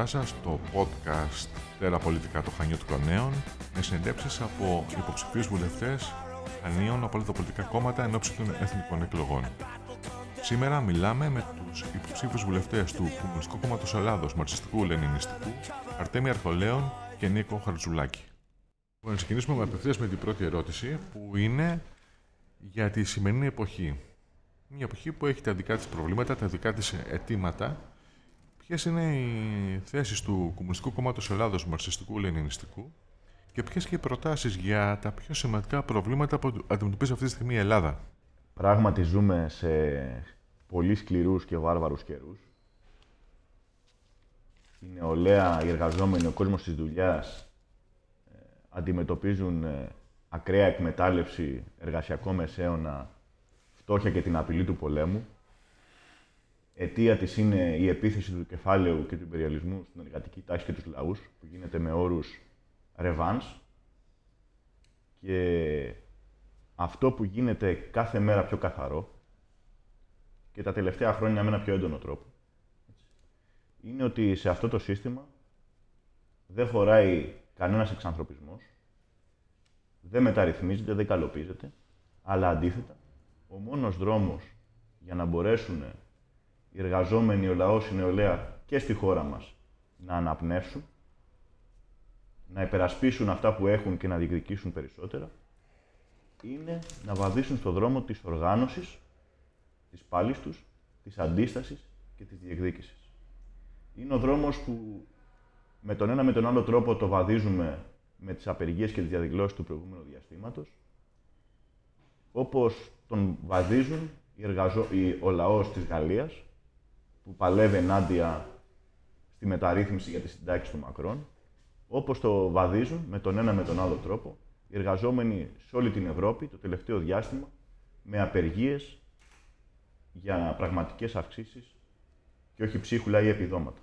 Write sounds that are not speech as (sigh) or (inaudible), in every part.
κοντά σας στο podcast «Τέρα Πολιτικά των Χανιώτικων Νέων» με συνεντεύξεις από υποψηφίους βουλευτές Χανίων από όλα τα πολιτικά κόμματα εν ώψη των εθνικών εκλογών. Σήμερα μιλάμε με τους υποψήφιους βουλευτές του Κομμουνιστικού Κόμματος Ελλάδος Μαρξιστικού Λενινιστικού Αρτέμι Αρχολέων και Νίκο Χαρτζουλάκη. Λοιπόν, να ξεκινήσουμε με απευθείας με την πρώτη ερώτηση που είναι για τη σημερινή εποχή. Μια εποχή που έχει τα δικά της προβλήματα, τα δικά της αιτήματα Ποιες είναι οι θέσεις του Κομμουνιστικού Κόμματος Ελλάδος Μαρξιστικού Λενινιστικού και ποιες και οι προτάσεις για τα πιο σημαντικά προβλήματα που αντιμετωπίζει αυτή τη στιγμή η Ελλάδα; Πράγματι ζούμε σε πολύ σκληρούς και βάρβαρους καιρούς. Η νεολαία, οι εργαζόμενοι, ο κόσμος της δουλειάς ε, αντιμετωπίζουν ε, ακραία εκμετάλλευση εργασιακό μεσαίωνα, φτώχεια και την απειλή του πολέμου αιτία της είναι η επίθεση του κεφάλαιου και του υπεριαλισμού στην εργατική τάξη και τους λαούς, που γίνεται με όρους revans. Και αυτό που γίνεται κάθε μέρα πιο καθαρό και τα τελευταία χρόνια με ένα πιο έντονο τρόπο, είναι ότι σε αυτό το σύστημα δεν χωράει κανένας εξανθρωπισμός, δεν μεταρρυθμίζεται, δεν καλοπίζεται, αλλά αντίθετα, ο μόνος δρόμος για να μπορέσουν οι εργαζόμενοι, ο λαός, η νεολαία και στη χώρα μας να αναπνεύσουν, να υπερασπίσουν αυτά που έχουν και να διεκδικήσουν περισσότερα, είναι να βαδίσουν στο δρόμο της οργάνωσης, της πάλης τους, της αντίστασης και της διεκδίκησης. Είναι ο δρόμος που με τον ένα με τον άλλο τρόπο το βαδίζουμε με τις απεργίες και τις διαδηλώσεις του προηγούμενου διαστήματος, όπως τον βαδίζουν οι εργαζο... ο λαός της Γαλλίας, που παλεύει ενάντια στη μεταρρύθμιση για τη συντάξη του Μακρόν, όπως το βαδίζουν με τον ένα με τον άλλο τρόπο οι εργαζόμενοι σε όλη την Ευρώπη το τελευταίο διάστημα με απεργίες για πραγματικές αυξήσεις και όχι ψίχουλα ή επιδόματα.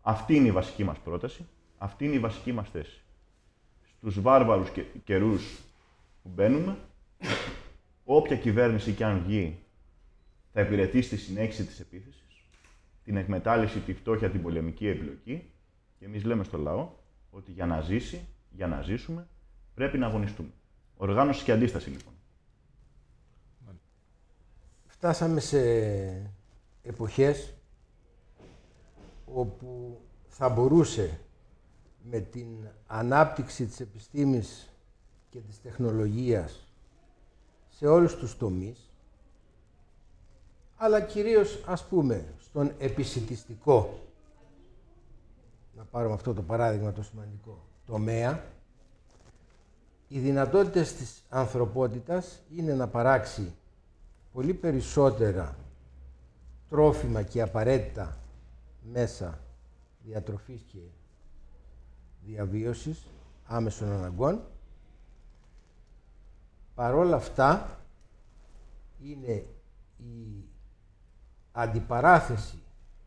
Αυτή είναι η βασική μας πρόταση, αυτή είναι η βασική μας θέση. Στους βάρβαρους καιρούς που μπαίνουμε, όποια κυβέρνηση και αν βγει θα υπηρετήσει τη συνέχιση της επίθεσης, την εκμετάλλευση, τη φτώχεια, την πολεμική επιλογή και εμείς λέμε στο λαό ότι για να ζήσει, για να ζήσουμε, πρέπει να αγωνιστούμε. Οργάνωση και αντίσταση λοιπόν. Φτάσαμε σε εποχές όπου θα μπορούσε με την ανάπτυξη της επιστήμης και της τεχνολογίας σε όλους τους τομείς αλλά κυρίως ας πούμε στον επισητιστικό, να πάρουμε αυτό το παράδειγμα το σημαντικό, τομέα, οι δυνατότητες της ανθρωπότητας είναι να παράξει πολύ περισσότερα τρόφιμα και απαραίτητα μέσα διατροφής και διαβίωσης άμεσων αναγκών. Παρόλα αυτά είναι η αντιπαράθεση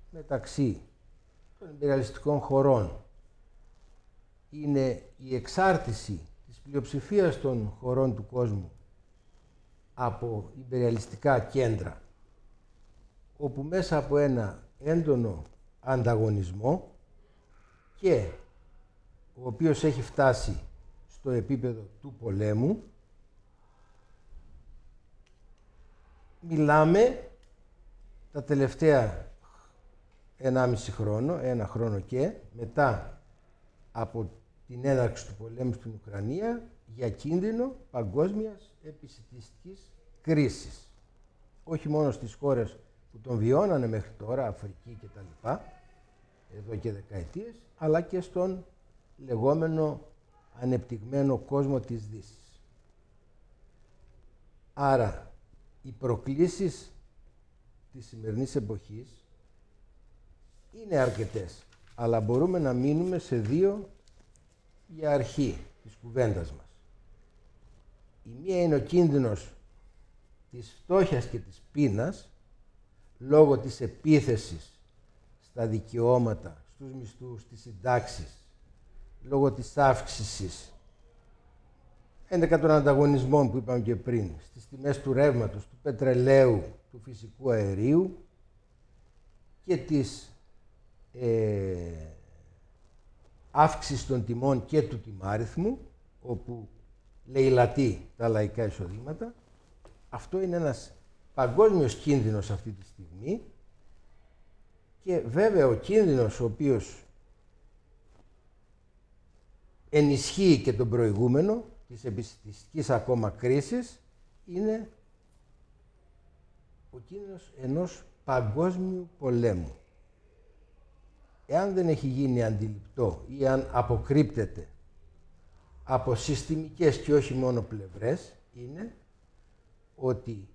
μεταξύ των υπεριαλιστικών χωρών είναι η εξάρτηση της πλειοψηφίας των χωρών του κόσμου από υπεριαλιστικά κέντρα όπου μέσα από ένα έντονο ανταγωνισμό και ο οποίος έχει φτάσει στο επίπεδο του πολέμου μιλάμε τα τελευταία 1,5 χρόνο, ένα χρόνο και, μετά από την έναρξη του πολέμου στην Ουκρανία, για κίνδυνο παγκόσμιας επισητιστικής κρίσης. Όχι μόνο στις χώρες που τον βιώνανε μέχρι τώρα, Αφρική και τα λοιπά, εδώ και δεκαετίες, αλλά και στον λεγόμενο ανεπτυγμένο κόσμο της Δύσης. Άρα, οι προκλήσεις της σημερινής εποχής είναι αρκετές. Αλλά μπορούμε να μείνουμε σε δύο για αρχή της κουβέντας μας. Η μία είναι ο κίνδυνος της φτώχειας και της πείνας λόγω της επίθεσης στα δικαιώματα, στους μισθούς, στις συντάξεις, λόγω της αύξησης ένδεκα των ανταγωνισμών που είπαμε και πριν, στις τιμές του ρεύματος, του πετρελαίου, του φυσικού αερίου και της ε, αύξησης των τιμών και του τιμάριθμου, όπου λαιλατεί τα λαϊκά εισοδήματα. Αυτό είναι ένας παγκόσμιος κίνδυνος αυτή τη στιγμή και βέβαια ο κίνδυνος ο οποίος ενισχύει και τον προηγούμενο της επιστημιστικής ακόμα κρίσης είναι ο κίνδυνος ενός παγκόσμιου πολέμου. Εάν δεν έχει γίνει αντιληπτό ή αν αποκρύπτεται από συστημικές και όχι μόνο πλευρές, είναι ότι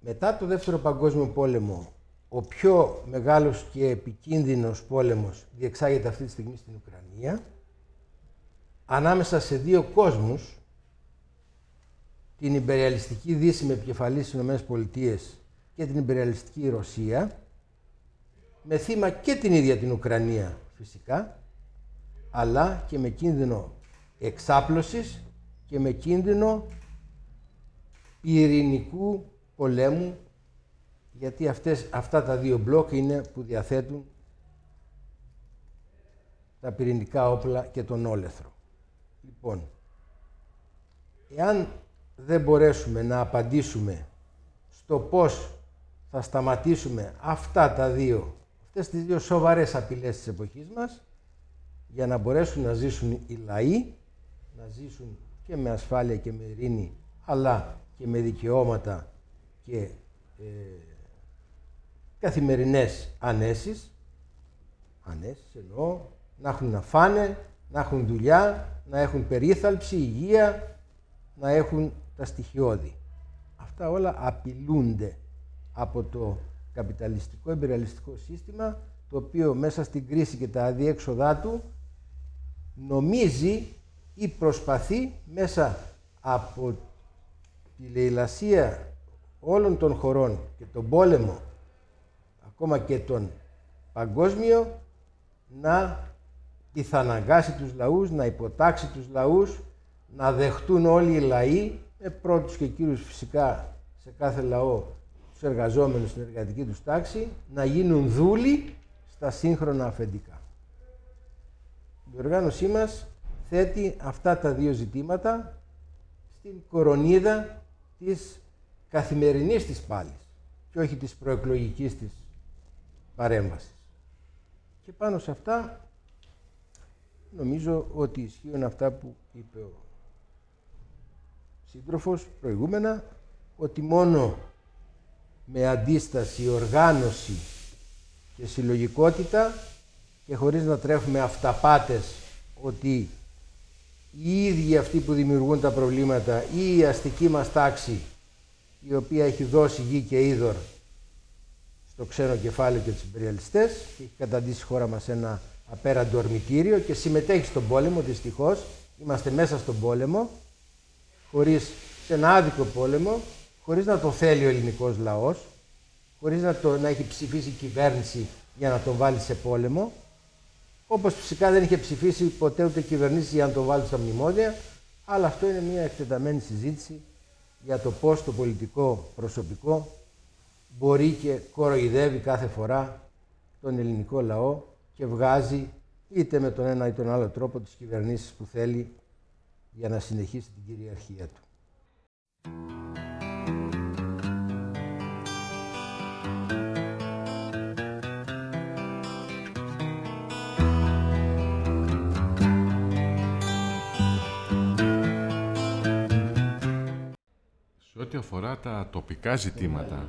μετά το Δεύτερο Παγκόσμιο Πόλεμο ο πιο μεγάλος και επικίνδυνος πόλεμος διεξάγεται αυτή τη στιγμή στην Ουκρανία ανάμεσα σε δύο κόσμους την υπεριαλιστική Δύση με επικεφαλής στις ΗΠΑ και την υπεριαλιστική Ρωσία με θύμα και την ίδια την Ουκρανία φυσικά αλλά και με κίνδυνο εξάπλωσης και με κίνδυνο ειρηνικού πολέμου γιατί αυτές, αυτά τα δύο μπλοκ είναι που διαθέτουν τα πυρηνικά όπλα και τον όλεθρο. Λοιπόν, εάν δεν μπορέσουμε να απαντήσουμε στο πώς θα σταματήσουμε αυτά τα δύο, αυτές τις δύο σοβαρές απειλές της εποχής μας, για να μπορέσουν να ζήσουν οι λαοί, να ζήσουν και με ασφάλεια και με ειρήνη, αλλά και με δικαιώματα και ε, καθημερινές ανέσεις, ανέσεις εννοώ, να έχουν να φάνε, να έχουν δουλειά, να έχουν περίθαλψη, υγεία, να έχουν τα στοιχειώδη. Αυτά όλα απειλούνται από το καπιταλιστικό εμπειριαλιστικό σύστημα το οποίο μέσα στην κρίση και τα αδιέξοδά του νομίζει ή προσπαθεί μέσα από τη λαιλασία όλων των χωρών και τον πόλεμο ακόμα και τον παγκόσμιο να πιθαναγκάσει τους λαούς, να υποτάξει τους λαούς, να δεχτούν όλοι οι λαοί, με πρώτους και κύριους φυσικά σε κάθε λαό τους εργαζόμενους στην εργατική τους τάξη, να γίνουν δούλοι στα σύγχρονα αφεντικά. Η οργάνωσή μας θέτει αυτά τα δύο ζητήματα στην κορονίδα της καθημερινής της πάλης και όχι της προεκλογικής της παρέμβασης. Και πάνω σε αυτά νομίζω ότι ισχύουν αυτά που είπε ο σύντροφος προηγούμενα, ότι μόνο με αντίσταση, οργάνωση και συλλογικότητα και χωρίς να τρέφουμε αυταπάτες ότι οι ίδιοι αυτοί που δημιουργούν τα προβλήματα ή η αστική μας τάξη η οποία έχει δώσει γη και είδωρ στο ξένο κεφάλαιο και τους υπεριαλιστές και έχει καταντήσει η χώρα μας ένα απέραντο ορμητήριο και συμμετέχει στον πόλεμο δυστυχώς. Είμαστε μέσα στον πόλεμο, χωρίς, σε ένα άδικο πόλεμο, χωρίς να το θέλει ο ελληνικός λαός, χωρίς να, το, να έχει ψηφίσει η κυβέρνηση για να τον βάλει σε πόλεμο, όπως φυσικά δεν είχε ψηφίσει ποτέ ούτε κυβερνήσει για να τον βάλει στα μνημόνια, αλλά αυτό είναι μια εκτεταμένη συζήτηση για το πώς το πολιτικό προσωπικό μπορεί και κοροϊδεύει κάθε φορά τον ελληνικό λαό και βγάζει είτε με τον ένα ή τον άλλο τρόπο τις κυβερνήσεις που θέλει για να συνεχίσει την κυριαρχία του. Σε ό,τι αφορά τα τοπικά ζητήματα,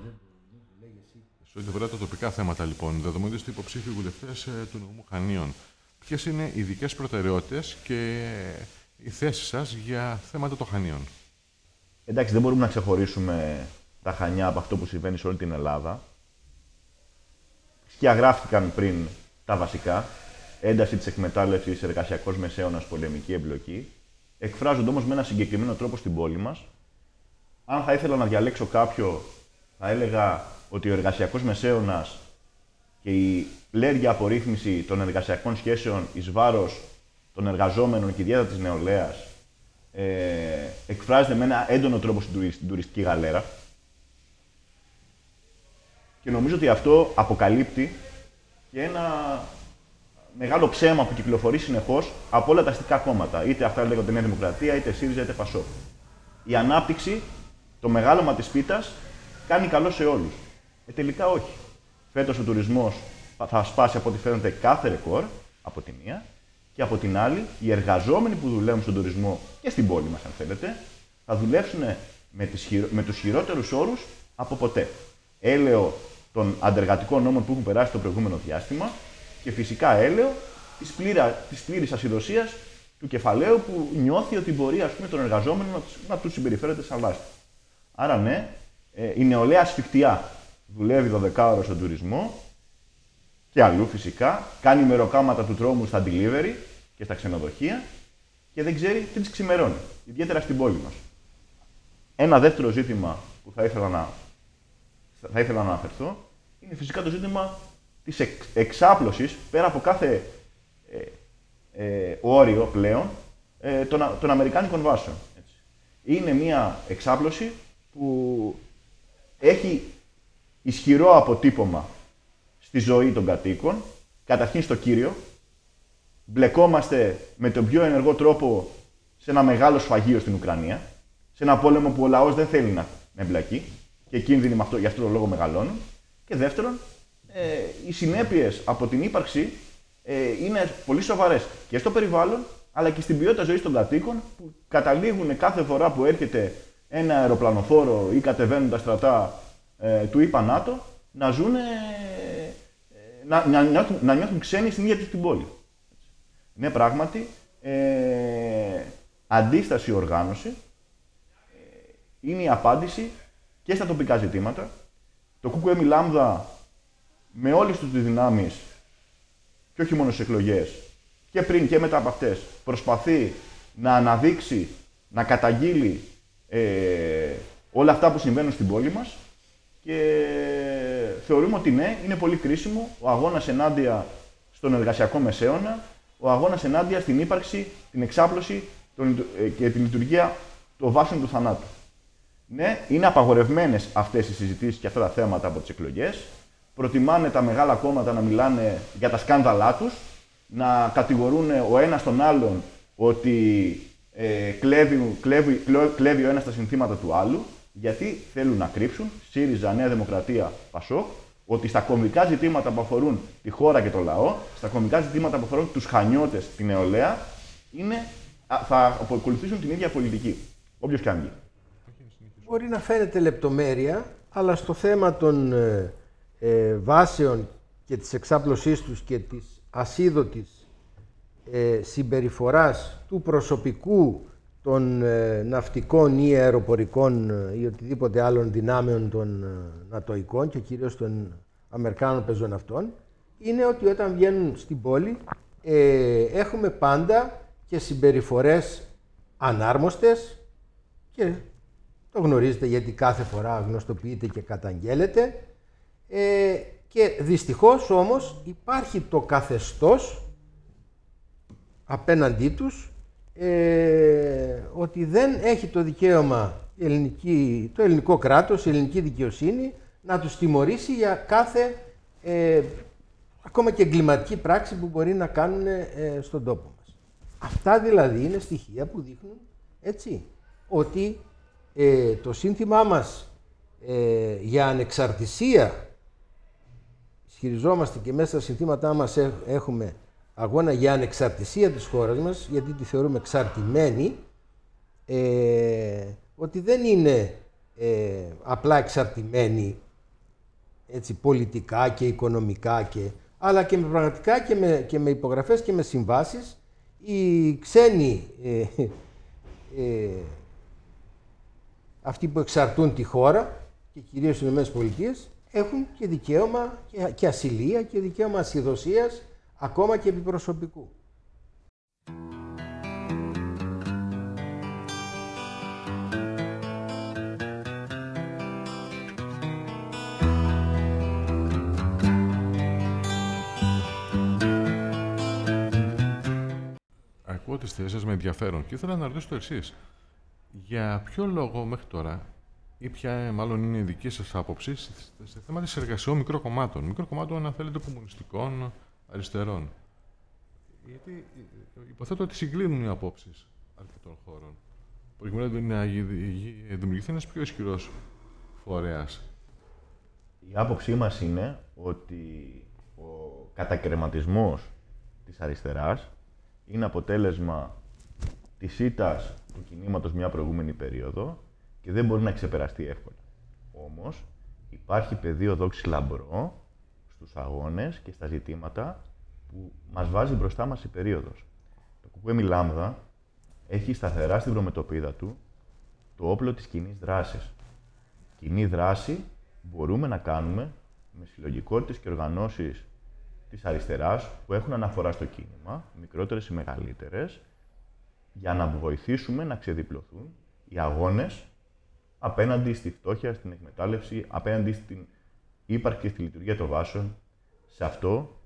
σε ό,τι αφορά τα τοπικά θέματα, λοιπόν, δεδομένου ότι υποψήφιοι βουλευτές ε, του νομού Χανίων, ποιες είναι οι ειδικέ προτεραιότητες και οι θέσεις σας για θέματα των Χανίων; Εντάξει, δεν μπορούμε να ξεχωρίσουμε τα Χανιά από αυτό που συμβαίνει σε όλη την Ελλάδα. Σκιαγράφτηκαν πριν τα βασικά. Ένταση της εκμετάλλευσης, εργασιακός μεσαίωνας, πολεμική εμπλοκή. Εκφράζονται όμως με ένα συγκεκριμένο τρόπο στην πόλη μας. Αν θα ήθελα να διαλέξω κάποιο, θα έλεγα ότι ο εργασιακός μεσαίωνας και η πλέρια απορρίθμιση των εργασιακών σχέσεων εις βάρος των εργαζόμενων και ιδιαίτερα της νεολαίας ε, εκφράζεται με ένα έντονο τρόπο στην τουριστική γαλέρα. Και νομίζω ότι αυτό αποκαλύπτει και ένα μεγάλο ψέμα που κυκλοφορεί συνεχώς από όλα τα αστικά κόμματα. Είτε αυτά λέγονται Νέα Δημοκρατία, είτε ΣΥΡΙΖΑ, είτε ΠΑΣΟΚ. Η ανάπτυξη, το μεγάλωμα της πίτας, κάνει καλό σε όλους. Ε, τελικά όχι. Φέτος ο τουρισμός θα σπάσει από ό,τι φαίνεται κάθε ρεκόρ από τη μία. Και από την άλλη, οι εργαζόμενοι που δουλεύουν στον τουρισμό και στην πόλη μας, αν θέλετε, θα δουλέψουν με, τις, με τους χειρότερους όρους από ποτέ. Έλεο των αντεργατικών νόμων που έχουν περάσει το προηγούμενο διάστημα και φυσικά έλεο της πλήρης ασυδοσίας του κεφαλαίου που νιώθει ότι μπορεί ας πούμε, τον εργαζόμενο να, να τους συμπεριφέρεται σαν λάστη. Άρα ναι, ε, η νεολαία ασφιχτιά δουλεύει 12 ώρε στον τουρισμό και αλλού φυσικά, κάνει μεροκάματα του τρόμου στα delivery και στα ξενοδοχεία και δεν ξέρει τι της ξημερώνει, ιδιαίτερα στην πόλη μας. Ένα δεύτερο ζήτημα που θα ήθελα να, θα ήθελα να αναφερθώ είναι φυσικά το ζήτημα της εξ, εξάπλωσης, πέρα από κάθε ε, ε, όριο πλέον, ε, των, των Αμερικάνικων βάσεων. Έτσι. Είναι μια εξάπλωση που έχει ισχυρό αποτύπωμα στη ζωή των κατοίκων, καταρχήν στο Κύριο. Μπλεκόμαστε με τον πιο ενεργό τρόπο σε ένα μεγάλο σφαγείο στην Ουκρανία, σε ένα πόλεμο που ο λαός δεν θέλει να εμπλακεί και κίνδυνοι με αυτό, για αυτόν τον λόγο μεγαλώνουν. Και δεύτερον, ε, οι συνέπειες από την ύπαρξη ε, είναι πολύ σοβαρές και στο περιβάλλον αλλά και στην ποιότητα ζωής των κατοίκων που καταλήγουν κάθε φορά που έρχεται ένα αεροπλανοφόρο ή κατεβαίνουν τα στρατά ε, του ΙΠΑ ΝΑΤΟ να ζουν, ε, να, να, νιώθουν, να νιώθουν ξένοι στην ίδια τους την πόλη. Ναι, πράγματι, ε, αντίσταση οργάνωση ε, είναι η απάντηση και στα τοπικά ζητήματα. Το ΚΚΕ Λάμδα με όλες τις δυνάμεις και όχι μόνο στις εκλογές και πριν και μετά από αυτές προσπαθεί να αναδείξει, να καταγγείλει ε, όλα αυτά που συμβαίνουν στην πόλη μας και θεωρούμε ότι ναι, είναι πολύ κρίσιμο ο αγώνας ενάντια στον εργασιακό μεσαίωνα, ο αγώνας ενάντια στην ύπαρξη, την εξάπλωση ε, και την λειτουργία των βάσεων του θανάτου. Ναι, είναι απαγορευμένες αυτές οι συζητήσεις και αυτά τα θέματα από τις εκλογές προτιμάνε τα μεγάλα κόμματα να μιλάνε για τα σκάνδαλά τους, να κατηγορούν ο ένας τον άλλον ότι ε, κλέβει, κλέβει, κλέβει ο ένας τα συνθήματα του άλλου, γιατί θέλουν να κρύψουν, ΣΥΡΙΖΑ, Νέα Δημοκρατία, ΠΑΣΟΚ, ότι στα κομβικά ζητήματα που αφορούν τη χώρα και το λαό, στα κομβικά ζητήματα που αφορούν τους χανιώτες, την νεολαία, είναι, θα ακολουθήσουν την ίδια πολιτική, όποιος και αν γίνει. Μπορεί να φαίνεται λεπτομέρεια, αλλά στο θέμα των ε, ε, βάσεων και της εξάπλωσής τους και της ασίδωτης ε, συμπεριφοράς του προσωπικού των ε, ναυτικών ή αεροπορικών ε, ή οτιδήποτε άλλων δυνάμεων των νατοικών και κυρίως των Αμερικάνων πεζοναυτών είναι ότι όταν βγαίνουν στην πόλη έχουμε πάντα και συμπεριφορές ανάρμοστες και το γνωρίζετε γιατί κάθε φορά γνωστοποιείται και καταγγέλλεται. Ε, και δυστυχώς όμως υπάρχει το καθεστώς απέναντί τους ε, ότι δεν έχει το δικαίωμα η ελληνική, το ελληνικό κράτος, η ελληνική δικαιοσύνη να τους τιμωρήσει για κάθε ε, ακόμα και εγκληματική πράξη που μπορεί να κάνουν ε, στον τόπο μας. Αυτά δηλαδή είναι στοιχεία που δείχνουν έτσι, ότι ε, το σύνθημά μας για ανεξαρτησία ισχυριζόμαστε και μέσα στα συνθήματά μας έχουμε αγώνα για ανεξαρτησία της χώρας μας, γιατί τη θεωρούμε εξαρτημένη, ε, ότι δεν είναι ε, απλά εξαρτημένη έτσι, πολιτικά και οικονομικά, και, αλλά και με πραγματικά και με, και με υπογραφές και με συμβάσεις. Οι ξένοι, ε, ε, αυτοί που εξαρτούν τη χώρα και κυρίως οι ΗΠΑ, έχουν και δικαίωμα και ασυλία και δικαίωμα ασυδοσίας ακόμα και επιπροσωπικού. Ακούω τις θέσεις με ενδιαφέρον και ήθελα να ρωτήσω το εξής. Για ποιο λόγο μέχρι τώρα ή ποια μάλλον είναι η δική σας άποψη σε θέμα της εργασιών μικροκομμάτων. Μικροκομμάτων, αν θέλετε, κομμουνιστικών αριστερών. Γιατί υποθέτω ότι συγκλίνουν οι απόψεις αρκετών χώρων. Προκειμένου να δημιουργηθεί ένας πιο ισχυρός φορέας. Η άποψή μας είναι ότι ο κατακρεματισμός της αριστεράς είναι αποτέλεσμα της ήττας του κινήματος μια προηγούμενη περίοδο και δεν μπορεί να ξεπεραστεί εύκολα. Όμως υπάρχει πεδίο δόξης λαμπρό στους αγώνες και στα ζητήματα που μας βάζει μπροστά μας η περίοδος. Το κουκουέμι Λάμδα έχει σταθερά στην προμετωπίδα του το όπλο της κοινή δράσης. Κοινή δράση μπορούμε να κάνουμε με συλλογικότητες και οργανώσεις της αριστεράς που έχουν αναφορά στο κίνημα, μικρότερες ή μεγαλύτερες, για να βοηθήσουμε να ξεδιπλωθούν οι αγώνες απέναντι στη φτώχεια, στην εκμετάλλευση, απέναντι στην ύπαρξη και στη λειτουργία των βάσεων. Σε αυτό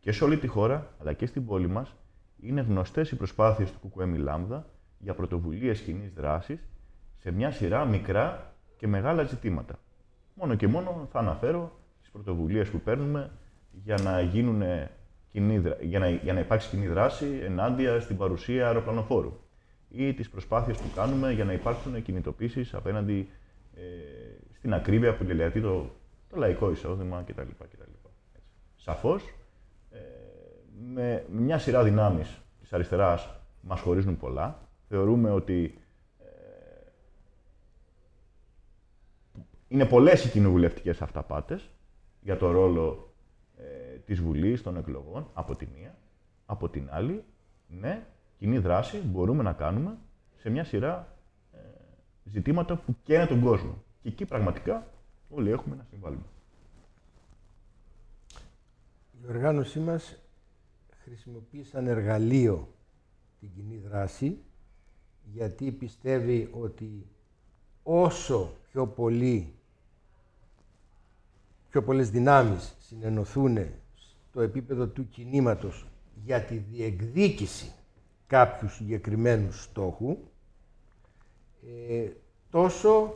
και σε όλη τη χώρα, αλλά και στην πόλη μας, είναι γνωστές οι προσπάθειες του ΚΚΕ Λάμδα για πρωτοβουλίες κοινής δράσης σε μια σειρά μικρά και μεγάλα ζητήματα. Μόνο και μόνο θα αναφέρω τις πρωτοβουλίες που παίρνουμε για να, γίνουν κοινή, για να, για να υπάρξει κοινή δράση ενάντια στην παρουσία αεροπλανοφόρου ή τις προσπάθειες που κάνουμε για να υπάρξουν κινητοποίησεις απέναντι ε, στην ακρίβεια που λελεατεί το, το λαϊκό εισόδημα κτλ. κτλ. Σαφώς, ε, με μια σειρά δυνάμεις της αριστεράς μας χωρίζουν πολλά. Θεωρούμε ότι ε, είναι πολλές οι κοινοβουλευτικές αυταπάτες για το ρόλο ε, της Βουλής, των εκλογών, από τη μία. Από την άλλη, ναι, κοινή δράση μπορούμε να κάνουμε σε μια σειρά ε, ζητήματα που καίνε τον κόσμο. Και εκεί πραγματικά όλοι έχουμε να συμβάλλουμε. Η οργάνωσή μας χρησιμοποιεί σαν εργαλείο την κοινή δράση γιατί πιστεύει ότι όσο πιο πολύ πιο πολλές δυνάμεις συνενωθούν στο επίπεδο του κινήματος για τη διεκδίκηση κάποιου συγκεκριμένου στόχου, ε, τόσο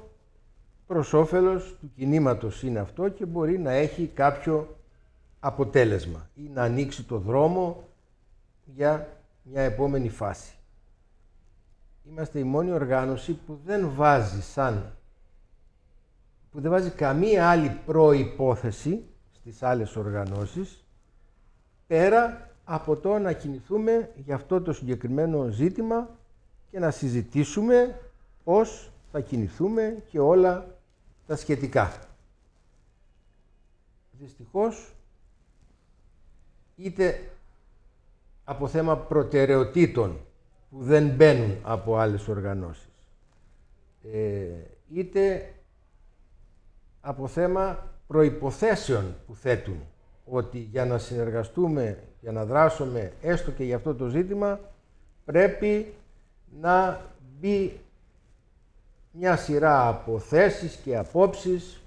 προς όφελος του κινήματος είναι αυτό και μπορεί να έχει κάποιο αποτέλεσμα ή να ανοίξει το δρόμο για μια επόμενη φάση. Είμαστε η μόνη οργάνωση που δεν βάζει σαν που δεν βάζει καμία άλλη προϋπόθεση στις άλλες οργανώσεις πέρα από το να κινηθούμε για αυτό το συγκεκριμένο ζήτημα και να συζητήσουμε πώς θα κινηθούμε και όλα τα σχετικά. Δυστυχώς, είτε από θέμα προτεραιοτήτων που δεν μπαίνουν από άλλες οργανώσεις, ε, είτε από θέμα προϋποθέσεων που θέτουν ότι για να συνεργαστούμε, για να δράσουμε έστω και για αυτό το ζήτημα, πρέπει να μπει μια σειρά από θέσεις και απόψεις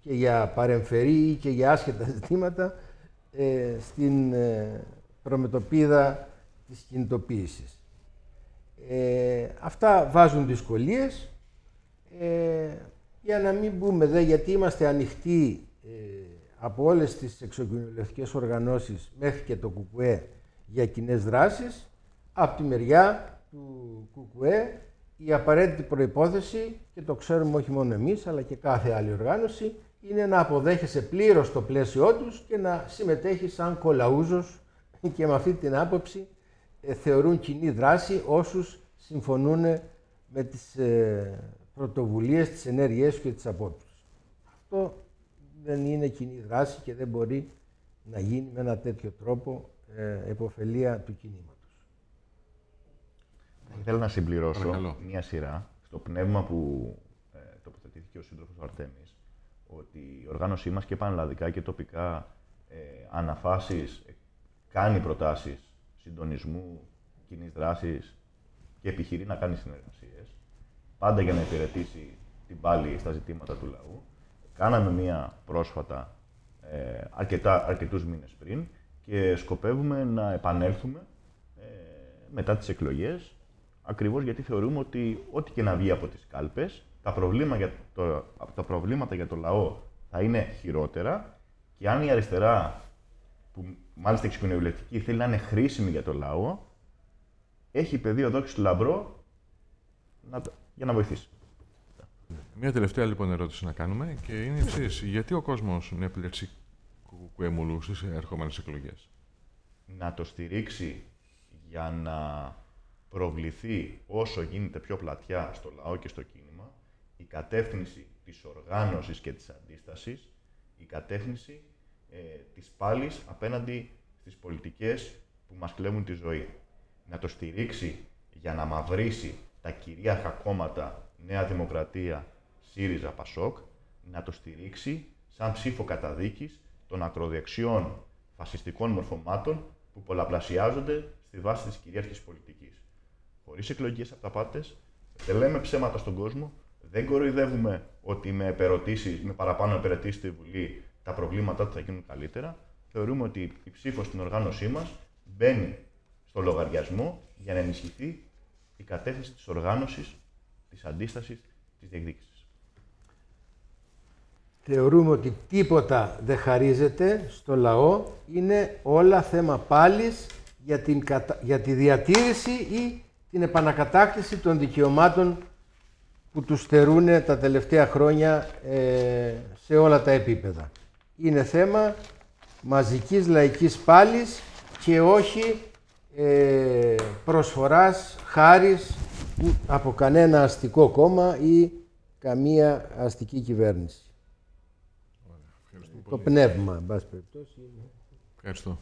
και για παρεμφερή ή και για άσχετα (laughs) ζητήματα ε, στην ε, προμετωπίδα της κινητοποίησης. Ε, αυτά βάζουν δυσκολίες ε, για να μην μπούμε δε γιατί είμαστε ανοιχτοί ε, από όλες τις εξοκοινωνιστικές οργανώσεις μέχρι και το ΚΚΕ για κοινές δράσεις, από τη μεριά του ΚΚΕ η απαραίτητη προϋπόθεση, και το ξέρουμε όχι μόνο εμείς, αλλά και κάθε άλλη οργάνωση, είναι να αποδέχεσαι πλήρως το πλαίσιό τους και να συμμετέχεις σαν κολαούζος και με αυτή την άποψη ε, θεωρούν κοινή δράση όσους συμφωνούν με τις ε, πρωτοβουλίες, τις ενέργειές και τις απόψεις. Αυτό δεν είναι κοινή δράση και δεν μπορεί να γίνει με ένα τέτοιο τρόπο ε, εποφελία του κινήματος. Θέλω να συμπληρώσω μια σειρά στο πνεύμα που ε, τοποθετήθηκε ο σύντροφος ο Αρτέμις, ότι η οργάνωσή μας και πανελλαδικά και τοπικά ε, αναφάσεις ε, κάνει προτάσεις συντονισμού, κοινής δράσης και επιχειρεί να κάνει συνεργασίες, πάντα για να υπηρετήσει την πάλη στα ζητήματα του λαού. Κάναμε μία πρόσφατα ε, αρκετά, αρκετούς μήνες πριν και σκοπεύουμε να επανέλθουμε ε, μετά τις εκλογές ακριβώς γιατί θεωρούμε ότι ό,τι και να βγει από τις κάλπες, τα τα, προβλήματα για το, τα προβλήματα για το λαό θα είναι χειρότερα και αν η αριστερά, που μάλιστα εξοικονομητική, θέλει να είναι χρήσιμη για το λαό, έχει πεδίο δόξης του λαμπρό να, για να βοηθήσει. Μια τελευταία λοιπόν ερώτηση να κάνουμε και είναι η εξής. Γιατί ο κόσμος να επιλέξει κουκουέμουλου στις ερχόμενε εκλογές; Να το στηρίξει για να προβληθεί όσο γίνεται πιο πλατιά στο λαό και στο κίνημα η κατεύθυνση της οργάνωσης και της αντίστασης, η κατεύθυνση ε, της πάλης απέναντι στις πολιτικές που μας κλέβουν τη ζωή. Να το στηρίξει για να μαυρίσει τα κυρίαρχα κόμματα Νέα Δημοκρατία, ΣΥΡΙΖΑ, ΠΑΣΟΚ, να το στηρίξει σαν ψήφο καταδίκης των ακροδεξιών φασιστικών μορφωμάτων που πολλαπλασιάζονται στη βάση της κυρίαρχης πολιτικής. Χωρίς εκλογικές αυταπάτες, δεν λέμε ψέματα στον κόσμο, δεν κοροϊδεύουμε ότι με, με παραπάνω επερετήσει στη Βουλή τα προβλήματά του θα γίνουν καλύτερα. Θεωρούμε ότι η ψήφος στην οργάνωσή μας μπαίνει στο λογαριασμό για να ενισχυθεί η κατεύθυνση της οργάνωσης, της αντίστασης, της διεκδίκησης. Θεωρούμε ότι τίποτα δεν χαρίζεται στο λαό, είναι όλα θέμα πάλης για, την, για τη διατήρηση ή την επανακατάκτηση των δικαιωμάτων που τους στερούν τα τελευταία χρόνια ε, σε όλα τα επίπεδα. Είναι θέμα μαζικής λαϊκής πάλης και όχι ε, προσφοράς χάρης από κανένα αστικό κόμμα ή καμία αστική κυβέρνηση. το πνεύμα, εν πάση περιπτώσει. Ευχαριστώ.